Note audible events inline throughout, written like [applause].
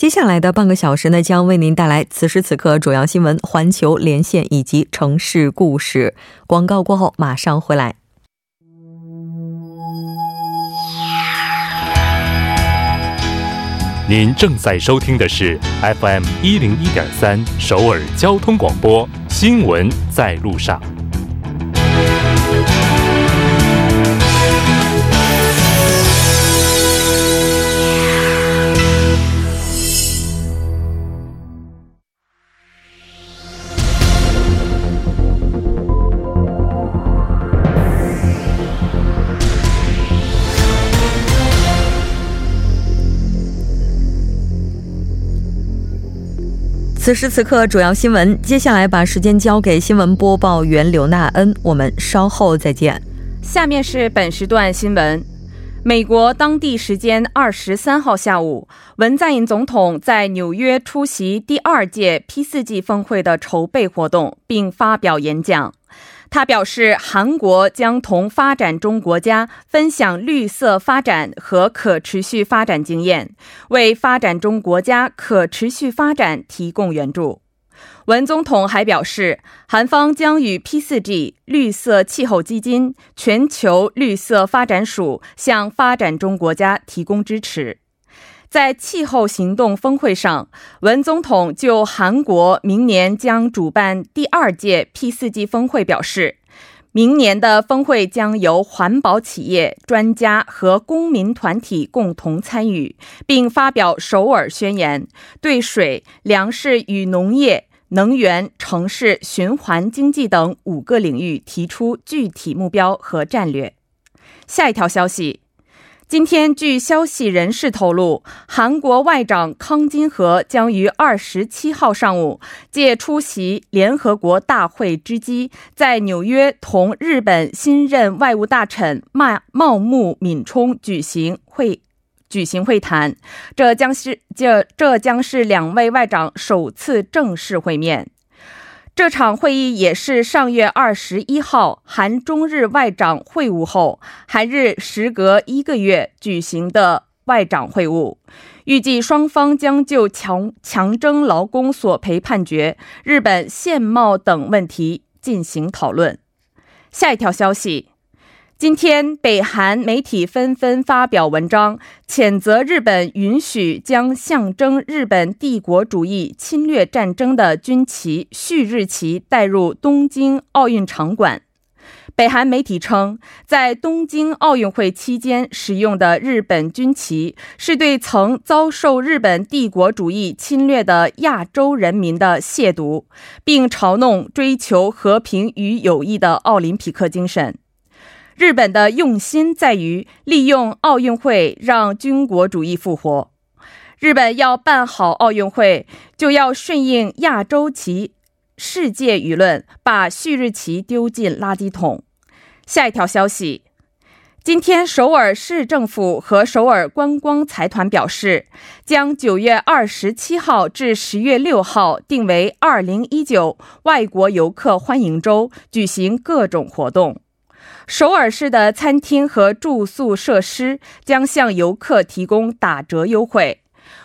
接下来的半个小时呢，将为您带来此时此刻主要新闻、环球连线以及城市故事。广告过后马上回来。您正在收听的是 FM 一零一点三首尔交通广播，新闻在路上。此时此刻，主要新闻。接下来把时间交给新闻播报员刘娜恩，我们稍后再见。下面是本时段新闻：美国当地时间二十三号下午，文在寅总统在纽约出席第二届 P 四 G 峰会的筹备活动，并发表演讲。他表示，韩国将同发展中国家分享绿色发展和可持续发展经验，为发展中国家可持续发展提供援助。文总统还表示，韩方将与 P4G 绿色气候基金、全球绿色发展署向发展中国家提供支持。在气候行动峰会上，文总统就韩国明年将主办第二届 P 四 G 峰会表示，明年的峰会将由环保企业、专家和公民团体共同参与，并发表首尔宣言，对水、粮食与农业、能源、城市循环经济等五个领域提出具体目标和战略。下一条消息。今天，据消息人士透露，韩国外长康金和将于二十七号上午借出席联合国大会之机，在纽约同日本新任外务大臣茂茂木敏充举行会举行会谈。这将是这这将是两位外长首次正式会面。这场会议也是上月二十一号韩中日外长会晤后，韩日时隔一个月举行的外长会晤。预计双方将就强强征劳工索赔判决、日本现贸等问题进行讨论。下一条消息。今天，北韩媒体纷纷发表文章，谴责日本允许将象征日本帝国主义侵略战争的军旗旭日旗带入东京奥运场馆。北韩媒体称，在东京奥运会期间使用的日本军旗，是对曾遭受日本帝国主义侵略的亚洲人民的亵渎，并嘲弄追求和平与友谊的奥林匹克精神。日本的用心在于利用奥运会让军国主义复活。日本要办好奥运会，就要顺应亚洲旗世界舆论，把旭日旗丢进垃圾桶。下一条消息：今天，首尔市政府和首尔观光财团表示，将九月二十七号至十月六号定为二零一九外国游客欢迎周，举行各种活动。首尔市的餐厅和住宿设施将向游客提供打折优惠。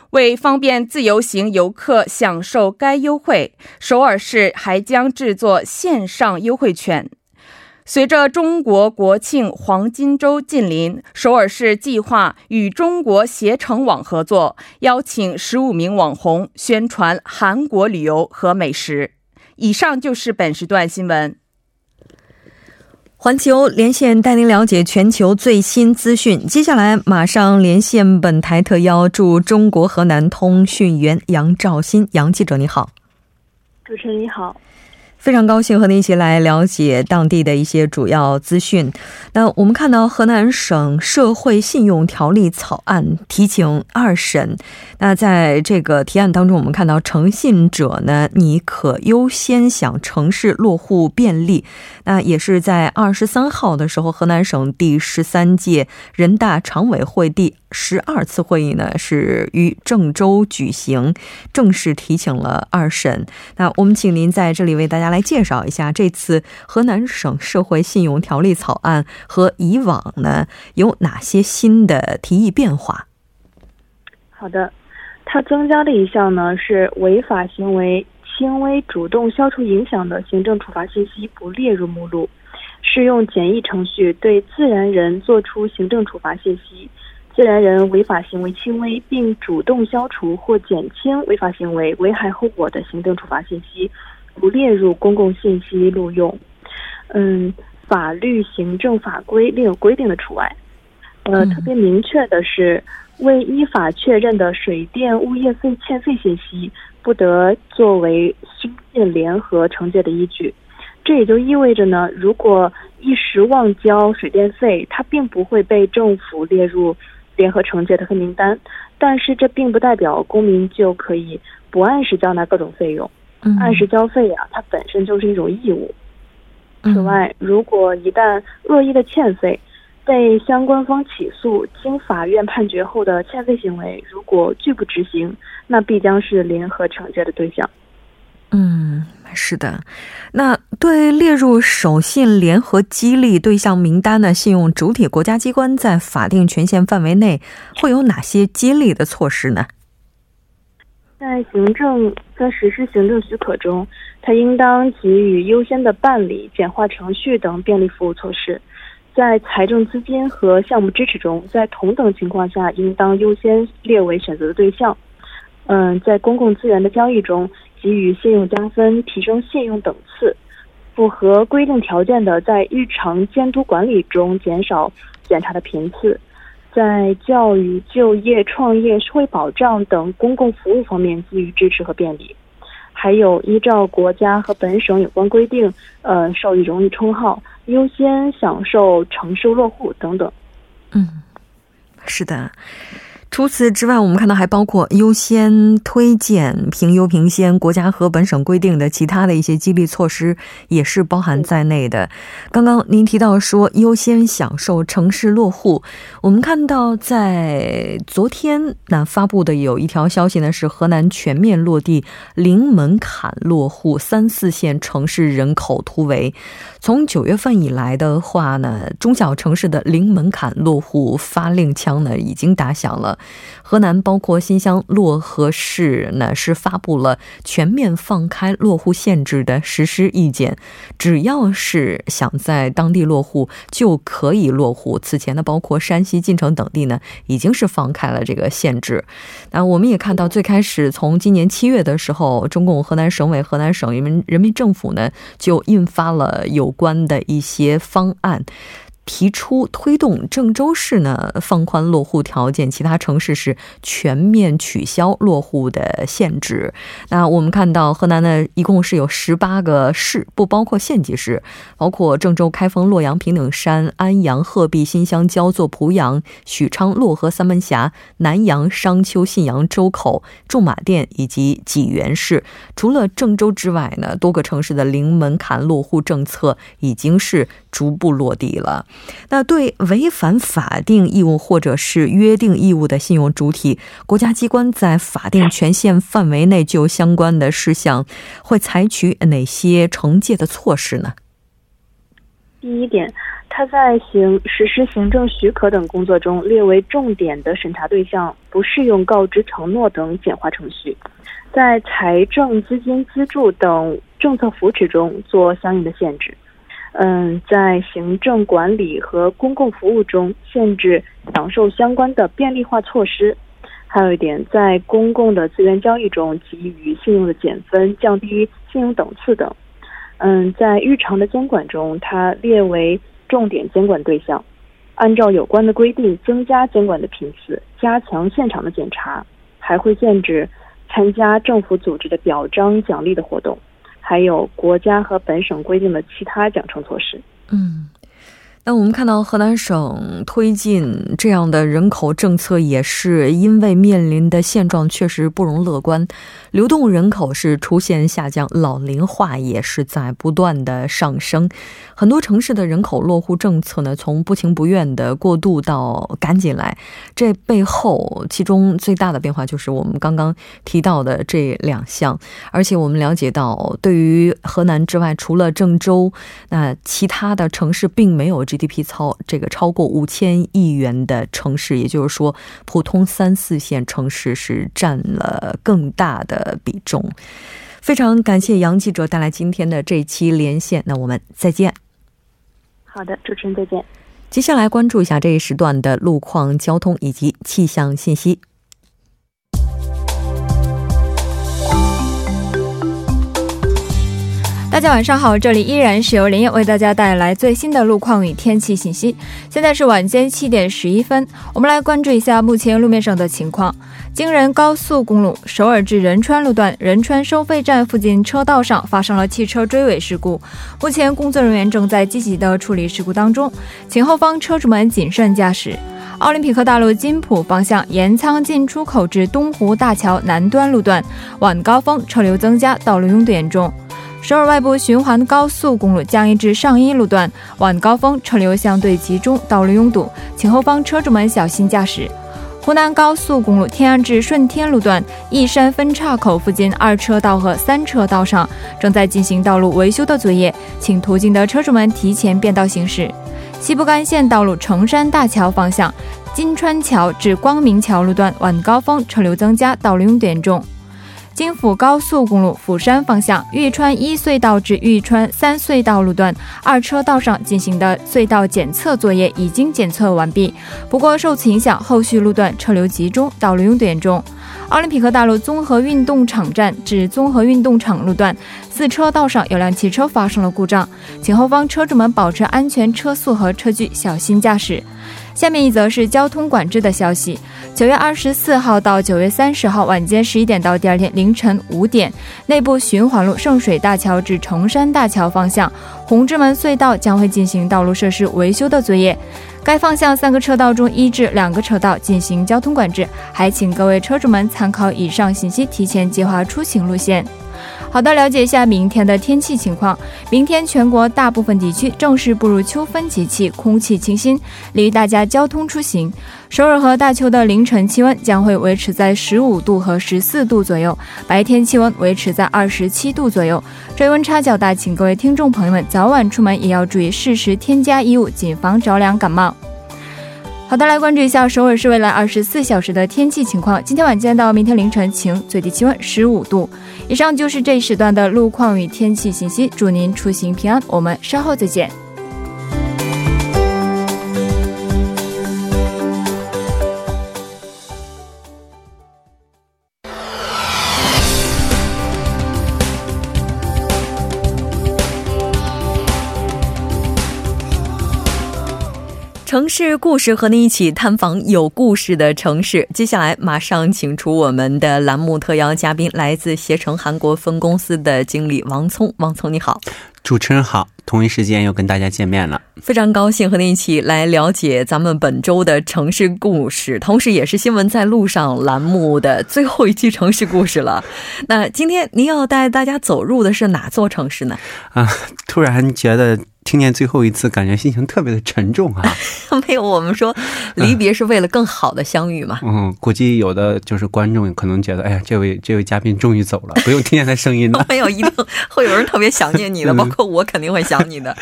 为方便自由行游客享受该优惠，首尔市还将制作线上优惠券。随着中国国庆黄金周近临，首尔市计划与中国携程网合作，邀请十五名网红宣传韩国旅游和美食。以上就是本时段新闻。环球连线带您了解全球最新资讯。接下来马上连线本台特邀驻中国河南通讯员杨兆新，杨记者你好。主持人你好。非常高兴和您一起来了解当地的一些主要资讯。那我们看到河南省社会信用条例草案提请二审。那在这个提案当中，我们看到诚信者呢，你可优先享城市落户便利。那也是在二十三号的时候，河南省第十三届人大常委会第十二次会议呢是于郑州举行，正式提请了二审。那我们请您在这里为大家来。介绍一下这次河南省社会信用条例草案和以往呢有哪些新的提议变化？好的，它增加的一项呢是违法行为轻微主动消除影响的行政处罚信息不列入目录，适用简易程序对自然人作出行政处罚信息。自然人违法行为轻微并主动消除或减轻违法行为危害后果的行政处罚信息。不列入公共信息录用，嗯，法律、行政法规另有规定的除外。呃，特别明确的是，未依法确认的水电物业费欠费信息，不得作为新建联合惩戒的依据。这也就意味着呢，如果一时忘交水电费，它并不会被政府列入联合惩戒的黑名单。但是，这并不代表公民就可以不按时交纳各种费用。按时交费呀，它本身就是一种义务。此外，如果一旦恶意的欠费被相关方起诉，经法院判决后的欠费行为如果拒不执行，那必将是联合惩戒的对象。嗯，是的。那对列入守信联合激励对象名单的信用主体国家机关，在法定权限范围内会有哪些激励的措施呢？在行政在实施行政许可中，它应当给予优先的办理、简化程序等便利服务措施；在财政资金和项目支持中，在同等情况下应当优先列为选择的对象。嗯，在公共资源的交易中给予信用加分、提升信用等次；符合规定条件的，在日常监督管理中减少检查的频次。在教育、就业、创业、社会保障等公共服务方面给予支持和便利，还有依照国家和本省有关规定，呃，授予荣誉称号、优先享受城市落户等等。嗯，是的。除此之外，我们看到还包括优先推荐、评优评先，国家和本省规定的其他的一些激励措施也是包含在内的。刚刚您提到说优先享受城市落户，我们看到在昨天那发布的有一条消息呢，是河南全面落地零门槛落户三四线城市人口突围。从九月份以来的话呢，中小城市的零门槛落户发令枪呢已经打响了。河南包括新乡、漯河市呢，是发布了全面放开落户限制的实施意见。只要是想在当地落户，就可以落户。此前呢，包括山西晋城等地呢，已经是放开了这个限制。那我们也看到，最开始从今年七月的时候，中共河南省委、河南省人民人民政府呢，就印发了有关的一些方案。提出推动郑州市呢放宽落户条件，其他城市是全面取消落户的限制。那我们看到河南呢，一共是有十八个市，不包括县级市，包括郑州、开封、洛阳、平顶山、安阳、鹤壁、新乡、焦作、濮阳、许昌、漯河、三门峡、南阳、商丘、信阳、周口、驻马店以及济源市。除了郑州之外呢，多个城市的零门槛落户政策已经是逐步落地了。那对违反法定义务或者是约定义务的信用主体，国家机关在法定权限范围内就相关的事项会采取哪些惩戒的措施呢？第一点，他在行实施行政许可等工作中列为重点的审查对象，不适用告知承诺等简化程序，在财政资金资助等政策扶持中做相应的限制。嗯，在行政管理和公共服务中限制享受相关的便利化措施，还有一点，在公共的资源交易中给予信用的减分、降低信用等次等。嗯，在日常的监管中，它列为重点监管对象，按照有关的规定增加监管的频次，加强现场的检查，还会限制参加政府组织的表彰奖励的活动。还有国家和本省规定的其他奖惩措施。嗯。那我们看到河南省推进这样的人口政策，也是因为面临的现状确实不容乐观，流动人口是出现下降，老龄化也是在不断的上升。很多城市的人口落户政策呢，从不情不愿的过渡到赶紧来，这背后其中最大的变化就是我们刚刚提到的这两项。而且我们了解到，对于河南之外，除了郑州，那其他的城市并没有这。GDP 超这个超过五千亿元的城市，也就是说，普通三四线城市是占了更大的比重。非常感谢杨记者带来今天的这期连线，那我们再见。好的，主持人再见。接下来关注一下这一时段的路况、交通以及气象信息。大家晚上好，这里依然是由林燕为大家带来最新的路况与天气信息。现在是晚间七点十一分，我们来关注一下目前路面上的情况。京仁高速公路首尔至仁川路段仁川收费站附近车道上发生了汽车追尾事故，目前工作人员正在积极的处理事故当中，请后方车主们谨慎驾驶。奥林匹克大路金浦方向盐仓进出口至东湖大桥南端路段晚高峰车流增加，道路拥堵严重。首尔外部循环高速公路江一至上一路段晚高峰车流相对集中，道路拥堵，请后方车主们小心驾驶。湖南高速公路天安至顺天路段义山分岔口附近二车道和三车道上正在进行道路维修的作业，请途经的车主们提前变道行驶。西部干线道路成山大桥方向金川桥至光明桥路段晚高峰车流增加，道路拥堵严重。京釜高速公路釜山方向玉川一隧道至玉川三隧道路段二车道上进行的隧道检测作业已经检测完毕，不过受此影响，后续路段车流集中，道路拥堵严重。奥林匹克大路综合运动场站至综合运动场路段四车道上有辆汽车发生了故障，请后方车主们保持安全车速和车距，小心驾驶。下面一则是交通管制的消息。九月二十四号到九月三十号晚间十一点到第二天凌晨五点，内部循环路圣水大桥至崇山大桥方向红之门隧道将会进行道路设施维修的作业。该方向三个车道中一至两个车道进行交通管制，还请各位车主们参考以上信息，提前计划出行路线。好的，了解一下明天的天气情况。明天全国大部分地区正式步入秋分节气，空气清新，利于大家交通出行。首尔和大邱的凌晨气温将会维持在十五度和十四度左右，白天气温维持在二十七度左右。这温差较大，请各位听众朋友们早晚出门也要注意适时添加衣物，谨防着凉感冒。好的，来关注一下首尔市未来二十四小时的天气情况。今天晚间到明天凌晨晴，最低气温十五度。以上就是这一时段的路况与天气信息，祝您出行平安。我们稍后再见。城市故事和您一起探访有故事的城市。接下来马上请出我们的栏目特邀嘉宾，来自携程韩国分公司的经理王聪。王聪，你好，主持人好，同一时间又跟大家见面了，非常高兴和您一起来了解咱们本周的城市故事，同时也是新闻在路上栏目的最后一期城市故事了。那今天您要带大家走入的是哪座城市呢？啊，突然觉得。听见最后一次，感觉心情特别的沉重啊！[laughs] 没有，我们说离别是为了更好的相遇嘛。[laughs] 嗯，估计有的就是观众可能觉得，哎呀，这位这位嘉宾终于走了，不用听见他声音了。[laughs] 没有，一定会有人特别想念你的，包括我肯定会想你的。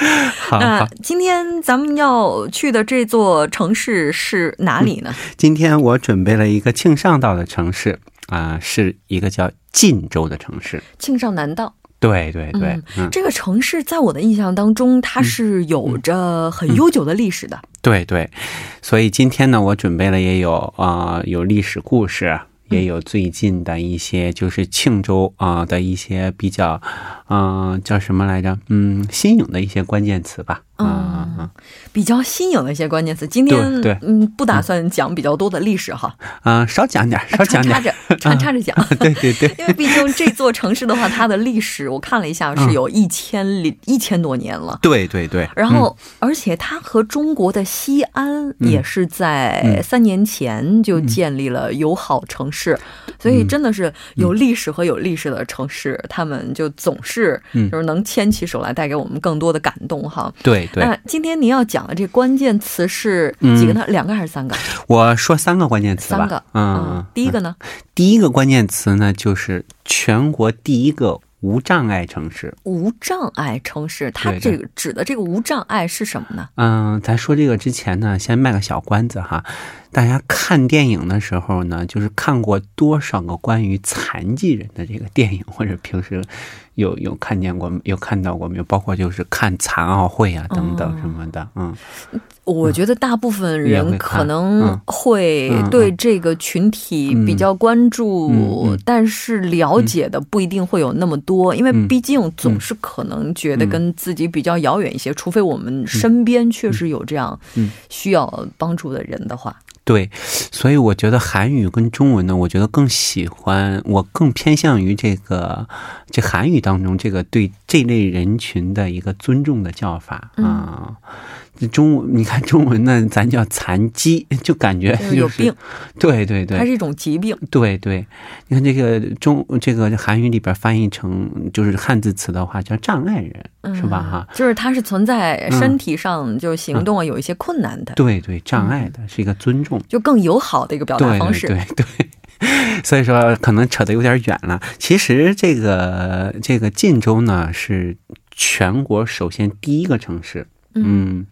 那今天咱们要去的这座城市是哪里呢？今天我准备了一个庆尚道的城市啊，是一个叫晋州的城市。庆尚南道。对对对，这个城市在我的印象当中，它是有着很悠久的历史的。对对，所以今天呢，我准备了也有啊，有历史故事，也有最近的一些就是庆州啊的一些比较嗯、叫什么来着？嗯，新颖的一些关键词吧。嗯嗯比较新颖的一些关键词。今天对对嗯，不打算讲比较多的历史哈，嗯、少讲点，少讲穿插。着穿插着讲。对对对，因为毕竟这座城市的话，它的历史我看了一下，是有一千里一千多年了。对对对。然后，而且它和中国的西安也是在嗯三年前就建立了友好城市，所以真的是有历史和有历史的城市，他们就总是嗯就是能牵起手来，带给我们更多的感动哈。对对那今天您要讲的这关键词是嗯几个呢？两个还是三个？我说三个关键词吧。三个。嗯，第一个呢，第一个关键词呢，就是全国第一个无障碍城市。无障碍城市，它这个指的这个无障碍是什么呢？嗯，咱说这个之前呢，先卖个小关子哈。大家看电影的时候呢，就是看过多少个关于残疾人的这个电影，或者平时有有看见过、有看到过没有？包括就是看残奥会啊等等什么的，嗯，我觉得大部分人可能嗯。会嗯对这个群体比较关注，嗯嗯。但是了解的不一定会有那么多，因为嗯毕竟总是可能觉得跟自己比较遥远一些，除非我们身边确实有这样嗯。需要帮助的人的话。对，所以我觉得韩语跟中文呢，我觉得更喜欢，我更偏向于这个这韩语当中这个对这类人群的一个尊重的叫法嗯啊。这中文你看中文呢，咱叫残疾，[laughs] 就感觉就是有病，对对对，它是一种疾病。对对，你看这个中这个韩语里边翻译成就是汉字词的话，叫障碍人，是吧？哈，嗯就是它是存在身体上就行动啊有一些困难的，对对，障碍的是一个尊重，就更友好的一个表达方式。对对对。[laughs] 所以说，可能扯得有点远了。其实，这个这个晋州呢，是全国首先第一个城市。嗯，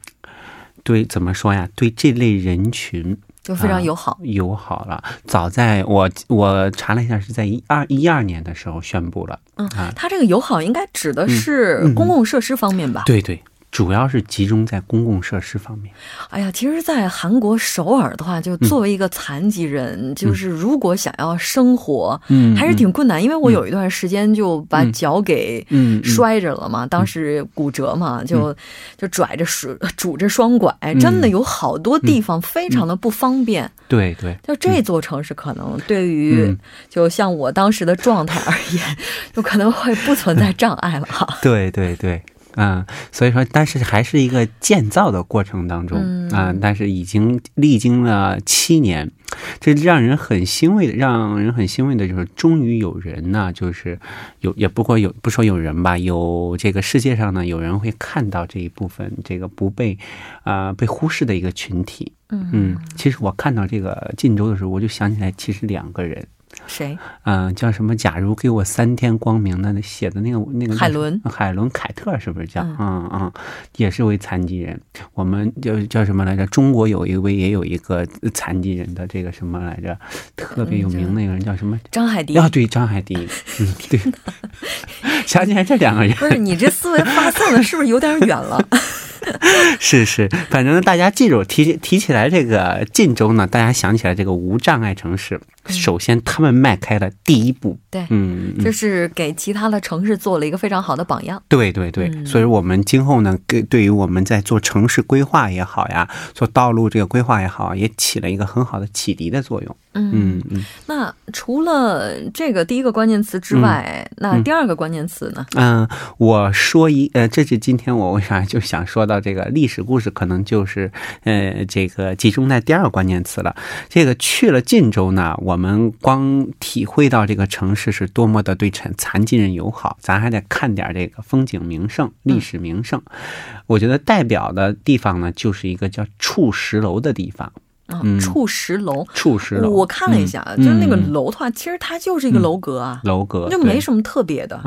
对，怎么说呀？对这类人群就非常友好。友好了。早在我我查了一下，是在一二一二年的时候宣布了。嗯啊，它这个友好应该指的是公共设施方面吧？对对，主要是集中在公共设施方面。哎呀，其实，在韩国首尔的话，就作为一个残疾人，就是如果想要生活，嗯还是挺困难。因为我有一段时间就把脚给摔着了嘛，当时骨折嘛，就就拽着拄 [laughs] 拄着双拐，真的有好多地方非常的不方便。对对，就这座城市，可能对于嗯。就像我当时的状态而言，就可能会不存在障碍了哈。对 [laughs] 对对，嗯，所以说，但是还是一个建造的过程当中嗯啊、但是已经历经了七年，这让人很欣慰的，让人很欣慰的就是，终于有人呢，就是有也不过有不说有人吧，有这个世界上呢，有人会看到这一部分这个不被啊、被忽视的一个群体。嗯，其实我看到这个晋州的时候，我就想起来，其实两个人。谁？嗯、叫什么？假如给我三天光明的那写的那个那个海伦海伦凯特是不是叫？嗯嗯嗯，也是位残疾人。我们叫叫什么来着？中国有一位也有一个残疾人的这个什么来着？特别有名那个人叫什么？张海迪。啊，对，张海迪。嗯，对。[laughs] 想起来这两个人，不是你这思维发散的，是不是有点远了？[laughs] 是是，反正大家记住提提起来这个晋州呢，大家想起来这个无障碍城市，首先他们迈开了第一步。对嗯，嗯这是给其他的城市做了一个非常好的榜样。对对对，嗯所以我们今后呢，给对于我们在做城市规划也好呀，做道路这个规划也好，也起了一个很好的启迪的作用。嗯嗯那除了这个第一个关键词之外，那第二个关键词呢？嗯，我说一呃，这是今天我为啥就想说到这个历史故事，可能就是呃这个集中在第二个关键词了。这个去了晋州呢，我们光体会到这个城市是多么的对残残疾人友好，咱还得看点这个风景名胜、历史名胜。我觉得代表的地方呢，就是一个叫处石楼的地方。啊嗯，处石楼。处石楼，我看了一下，嗯。就是那个嗯。楼的话，其实它就是一个楼阁啊，楼阁，就没什么特别的。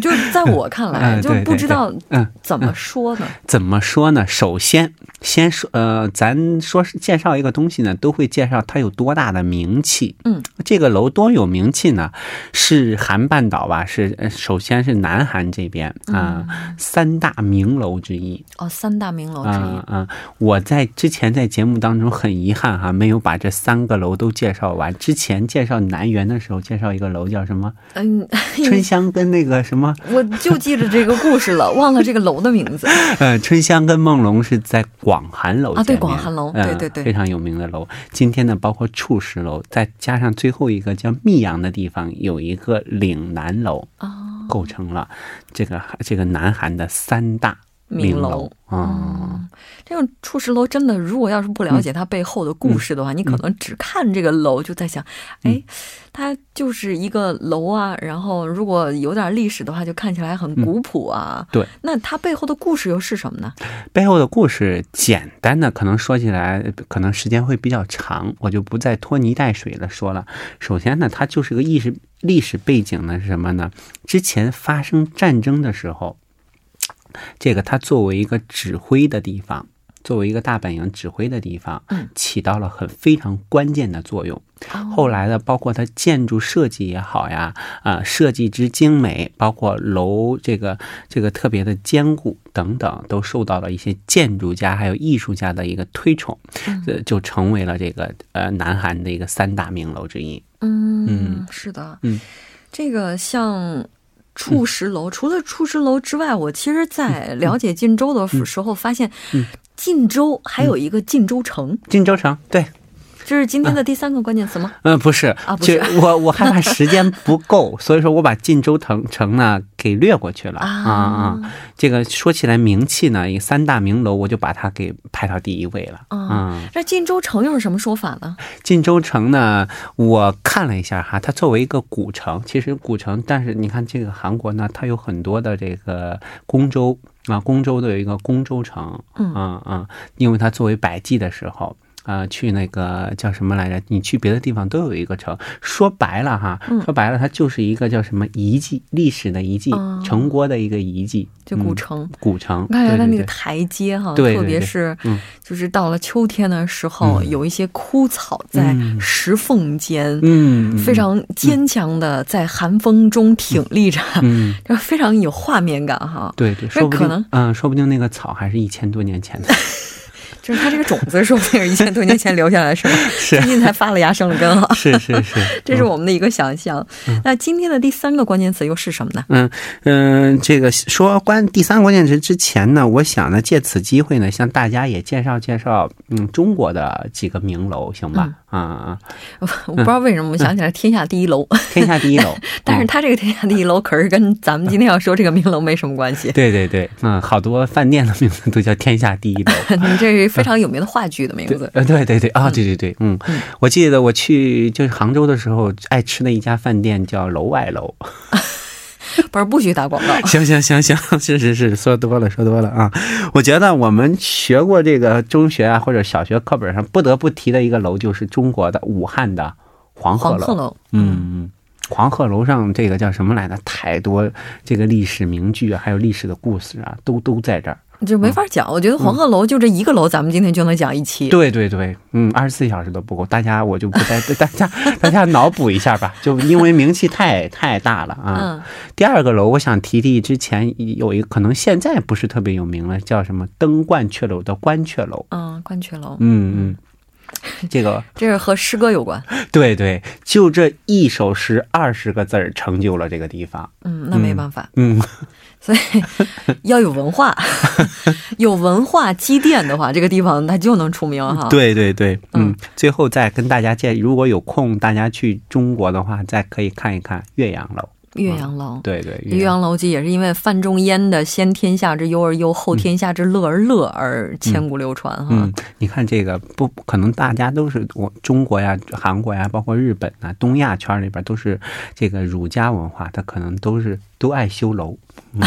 就是在我看来，就不知道嗯，怎么说呢。怎么说呢？首先，先说呃，咱说是介绍一个东西呢，都会介绍它有多大的名气。嗯，这个楼多有名气呢？是韩半岛吧？是呃首先是南韩这边啊、三大名楼之一。哦，三大名楼之一。啊啊！我在之前在节目当中很遗憾哈，没有把这三个楼都介绍完。之前介绍南园的时候，介绍一个楼叫什么？嗯，[laughs] 春香跟那个什么么？我就记着这个故事了，[laughs] 忘了这个楼的名字。[laughs] 呃，春香跟梦龙是在广寒楼啊，对，广寒楼，嗯对对对非。常有名的楼。今天呢，包括处石楼，再加上最后一个叫密阳的地方，有一个岭南楼，哦，构成了这个这个南韩的三大名楼楼。啊、嗯，这种出石楼真的，如果要是不了解它背后的故事的话，你可能只看这个楼就在想，嗯哎，它就是一个楼啊，然后如果有点历史的话，就看起来很古朴啊。对，那它背后的故事又是什么呢？背后的故事简单的，可能说起来可能时间会比较长，我就不再拖泥带水的说了。首先呢，它就是个历史历史背景呢是什么呢？之前发生战争的时候，这个它作为一个指挥的地方，作为一个大本营指挥的地方，嗯起到了很非常关键的作用。后来的，包括它建筑设计也好呀，啊、设计之精美，包括楼这个这个特别的坚固等等，都受到了一些建筑家还有艺术家的一个推崇，呃，就成为了这个呃南韩的一个三大名楼之一。嗯嗯是的，嗯，这个像。处石楼，除了触石楼之外，我其实，在了解晋州的时候，发现嗯。晋州还有一个晋州城，晋州城，对，这是今天的第三个关键词吗？嗯、不是啊不是就我我害怕时间不够，[laughs] 所以说我把晋州城城呢给略过去了啊。这个说起来名气呢，一三大名楼，我就把它给排到第一位了。啊嗯，那晋州城又是什么说法呢？晋州城呢，我看了一下哈，它作为一个古城，其实古城，但是你看这个韩国呢，它有很多的这个宫州啊，公州都有一个公州城，嗯嗯嗯，因为它作为百济的时候。啊，去那个叫什么来着？你去别的地方都有一个城。说白了哈，嗯说白了，它就是一个叫什么遗迹，历史的遗迹，哦城郭的一个遗迹，就古嗯城。古城。你看它那个台阶哈，对对特别是嗯就是到了秋天的时候，嗯有一些枯草在嗯石缝间，嗯，非常坚强的在寒风中挺立着，嗯，[laughs] 就非常有画面感哈。对对，那说不可能定嗯，说不定那个草还是一千多年前的。[laughs] 就是它这个种子，说不定是一千多年前留下来，[laughs] 是吧？是最近才发了芽生了根哈。是是是，[laughs] 这是我们的一个想象。那今天的第三个关键词又是什么呢？嗯嗯，这个说关第三个关键词之前呢，我想呢借此机会呢，向大家也介绍介绍，嗯，中国的几个名楼，行吧？啊啊，我我不知道为什么我想起来天下第一楼，天下第一楼，[laughs] 但是嗯它这个天下第一楼可是跟咱们今天要说这个名楼没什么关系。对对对，嗯，好多饭店的名字都叫天下第一楼。你这是非常有名的话剧的名字。[laughs] 呃，对对对啊，对对对，嗯，我记得我去就是杭州的时候，爱吃的一家饭店叫楼外楼。[laughs] 不是不许打广告。[laughs] 行行行行，是是是，说多了说多了啊！我觉得我们学过这个中学啊或者小学课本上不得不提的一个楼，就是中国的武汉的黄鹤楼。黄鹤楼，嗯，嗯，黄鹤楼上这个叫什么来着？太多这个历史名句啊，还有历史的故事啊，都都在这儿。就没法讲。我觉得黄鹤楼就这一个楼，咱们今天就能讲一期。对对对，嗯，二十四小时都不够，大家我就不再大家大家脑补一下吧，就因为名气太太大了啊。嗯，第二个楼，我想提提之前有一个可能现在不是特别有名了，叫什么登鹳雀楼的鹳雀楼。嗯，鹳雀楼，嗯嗯，[laughs] 这个这是和诗歌有关。[laughs] 对对，就这一首诗二十个字儿成就了这个地方。嗯，那没办法，嗯，[laughs] 所以要有文化，有文化积淀的话，这个地方它就能出名哈。，对对对，嗯嗯，最后再跟大家建议，如果有空大家去中国的话，再可以看一看岳阳楼。岳阳楼。对对，岳阳楼记也是因为范仲淹的“先天下之忧而忧，后天下之乐而乐”而千古流传哈。嗯，你看这个不可能，大家都是我中国呀、韩国呀，包括日本啊、东亚圈里边都是这个儒家文化，他可能都是都爱修楼。[laughs]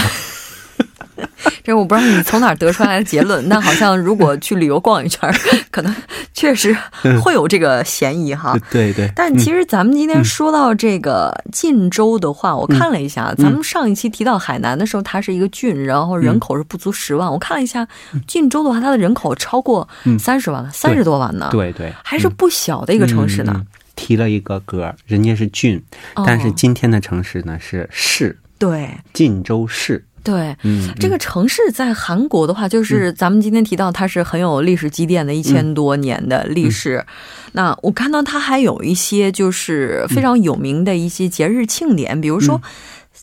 这我不知道你从哪儿得出来的结论，但好像如果去旅游逛一圈，可能确实会有这个嫌疑哈。对对，但其实咱们今天说到这个晋州的话，我看了一下，咱们上一期提到海南的时候，它是一个郡，然后人口是不足十万。我看了一下，晋州的话，它的人口超过三十万了，三十多万呢，对对，还是不小的一个城市呢。提了一个格，人家是郡，哦但是今天的城市呢是市，对晋州市。对。嗯，这个城市在韩国的话，就是咱们今天提到它是很有历史积淀的，一千多年的历史。那我看到它还有一些就是非常有名的一些节日庆典，比如说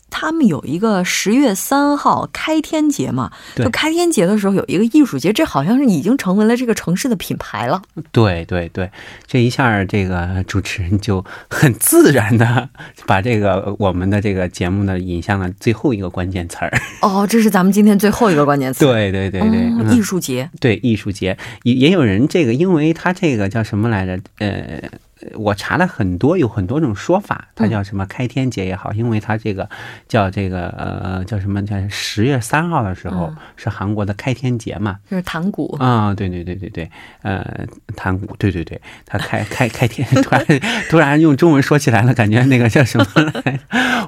他们有一个十月三号开天节嘛，对就开天节的时候有一个艺术节，这好像是已经成为了这个城市的品牌了。对对对，这一下这个主持人就很自然的把这个我们的这个节目呢引向了最后一个关键词儿。哦，这是咱们今天最后一个关键词。对对对对，艺术节。对艺术节也也有人这个，因为他这个叫什么来着？呃，我查了很多，有很多种说法，它叫什么开天节也好，因为它这个叫这个呃叫什么叫十月三号的时候、嗯是韩国的开天节嘛。就是唐鼓，啊、对对对对对，呃，唐鼓，对对对，他开开开天，突然突然用中文说起来了，感觉那个叫什么来，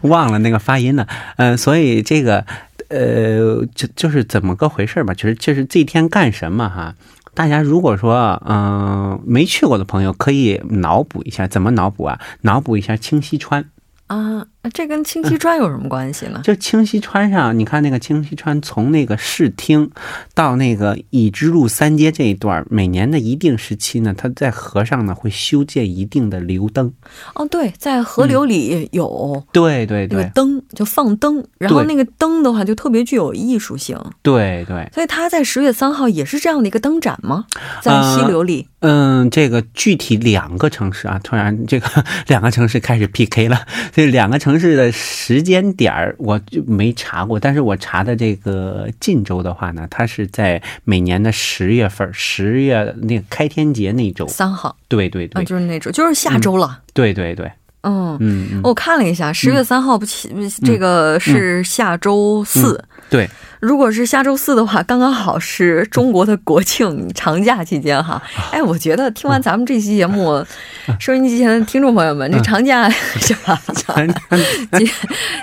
忘了那个发音了，呃，所以这个呃，就就是怎么个回事吧，就是就是这天干什么哈。大家如果说嗯、没去过的朋友，可以脑补一下，怎么脑补啊？脑补一下清溪川，啊，这跟清溪川有什么关系呢？就清溪川上，你看那个清溪川从那个市厅到那个已知路三街这一段，每年的一定时期呢，它在河上呢会修建一定的流灯。哦，对，在河流里有对对对灯，就放灯，然后那个灯的话就特别具有艺术性，对对，所以它在十月三号也是这样的一个灯展吗？在溪流里，嗯，这个具体两个城市啊，突然这个 [laughs] 两个城市开始 PK 了。这两个城市的时间点儿我就没查过，但是我查的这个晋州的话呢，它是在每年的十月份，十月那个开天节那周。三号。对，对对。对，就是那周，就是下周了。对对对，嗯，嗯嗯，我看了一下，十月三号不起，这个是下周四。对，如果是下周四的话，刚刚好是中国的国庆长假期间哈。哎，我觉得听完咱们这期节目，收音机前的听众朋友们，这长假是吧？[laughs] 进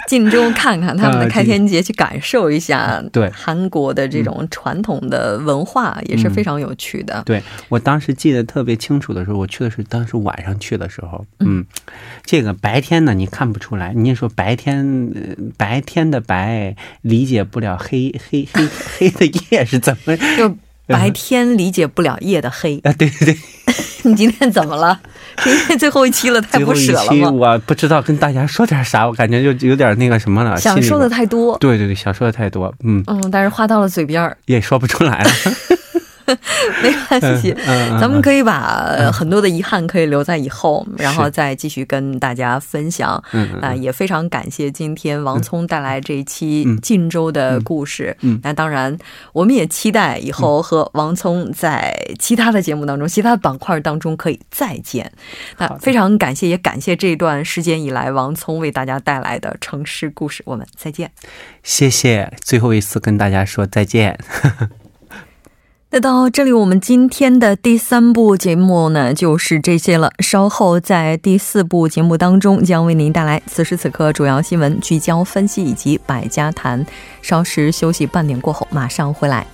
进州看看他们的开天节，去感受一下对。韩国的这种传统的文化，也是非常有趣的。对我当时记得特别清楚的时候，我去的是当时晚上去的时候，嗯，这个白天呢你看不出来，你说白天、呃白天的白理解不了黑黑黑黑的夜是怎么就白天理解不了夜的黑，啊？对对对，[laughs] 你今天怎么了？是因为最后一期了，太不舍了？我不知道跟大家说点啥，我感觉就有点那个什么了，想说的太多，对对对，想说的太多，嗯，嗯，但是话到了嘴边儿，也说不出来了。[laughs] 没关系。嗯嗯咱们可以把呃很多的遗憾可以留在以后，然后再继续跟大家分享。嗯也非常感谢今天王聪带来这一期嗯晋州的故事。那当然，我们也期待以后和王聪在其他的节目当中、其他的板块当中可以再见。那非常感谢，也感谢这段时间以来王聪为大家带来的城市故事。我们再见。谢谢，最后一次跟大家说再见。那到这里，我们今天的第三部节目呢，就是这些了。稍后在第四部节目当中，将为您带来此时此刻主要新闻聚焦分析以及百家谈。稍事休息半点过后，马上回来。